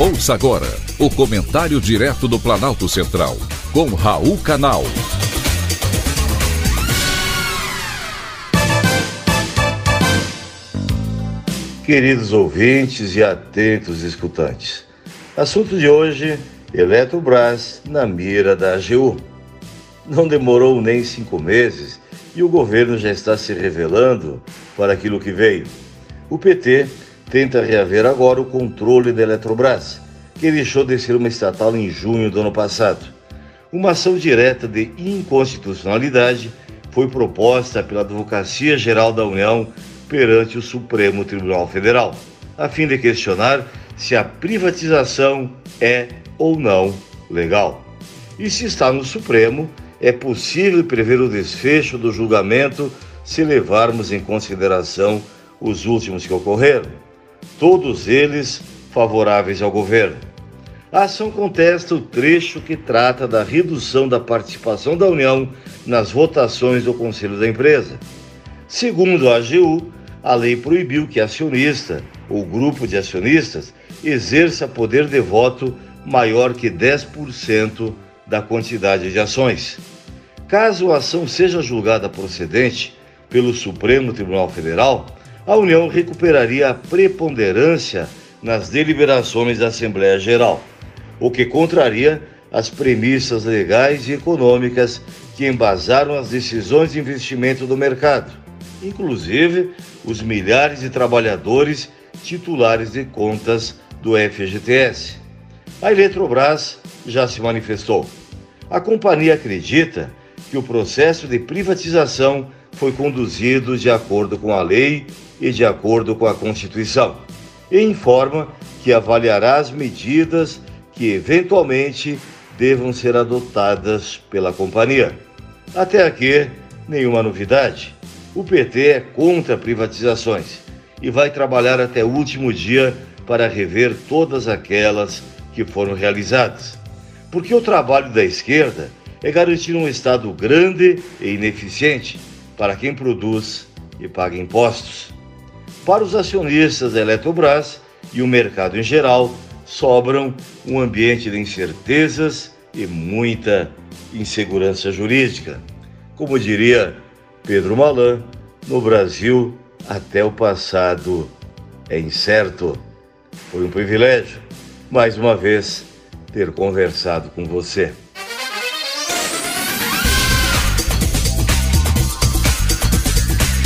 Ouça agora o comentário direto do Planalto Central, com Raul Canal. Queridos ouvintes e atentos escutantes, assunto de hoje: Eletrobras na mira da AGU. Não demorou nem cinco meses e o governo já está se revelando para aquilo que veio. O PT tenta reaver agora o controle da Eletrobras, que deixou de ser uma estatal em junho do ano passado. Uma ação direta de inconstitucionalidade foi proposta pela Advocacia Geral da União perante o Supremo Tribunal Federal, a fim de questionar se a privatização é ou não legal. E se está no Supremo, é possível prever o desfecho do julgamento se levarmos em consideração os últimos que ocorreram todos eles favoráveis ao governo. A ação contesta o trecho que trata da redução da participação da União nas votações do Conselho da empresa. Segundo a AGU, a lei proibiu que acionista ou grupo de acionistas exerça poder de voto maior que 10% da quantidade de ações. Caso a ação seja julgada procedente pelo Supremo Tribunal Federal, a União recuperaria a preponderância nas deliberações da Assembleia Geral, o que contraria as premissas legais e econômicas que embasaram as decisões de investimento do mercado, inclusive os milhares de trabalhadores titulares de contas do FGTS. A Eletrobras já se manifestou. A companhia acredita que o processo de privatização foi conduzido de acordo com a lei e de acordo com a Constituição, e informa que avaliará as medidas que eventualmente devam ser adotadas pela companhia. Até aqui, nenhuma novidade. O PT é contra privatizações e vai trabalhar até o último dia para rever todas aquelas que foram realizadas. Porque o trabalho da esquerda é garantir um Estado grande e ineficiente para quem produz e paga impostos. Para os acionistas da Eletrobras e o mercado em geral, sobram um ambiente de incertezas e muita insegurança jurídica. Como diria Pedro Malan, no Brasil, até o passado é incerto. Foi um privilégio, mais uma vez, ter conversado com você.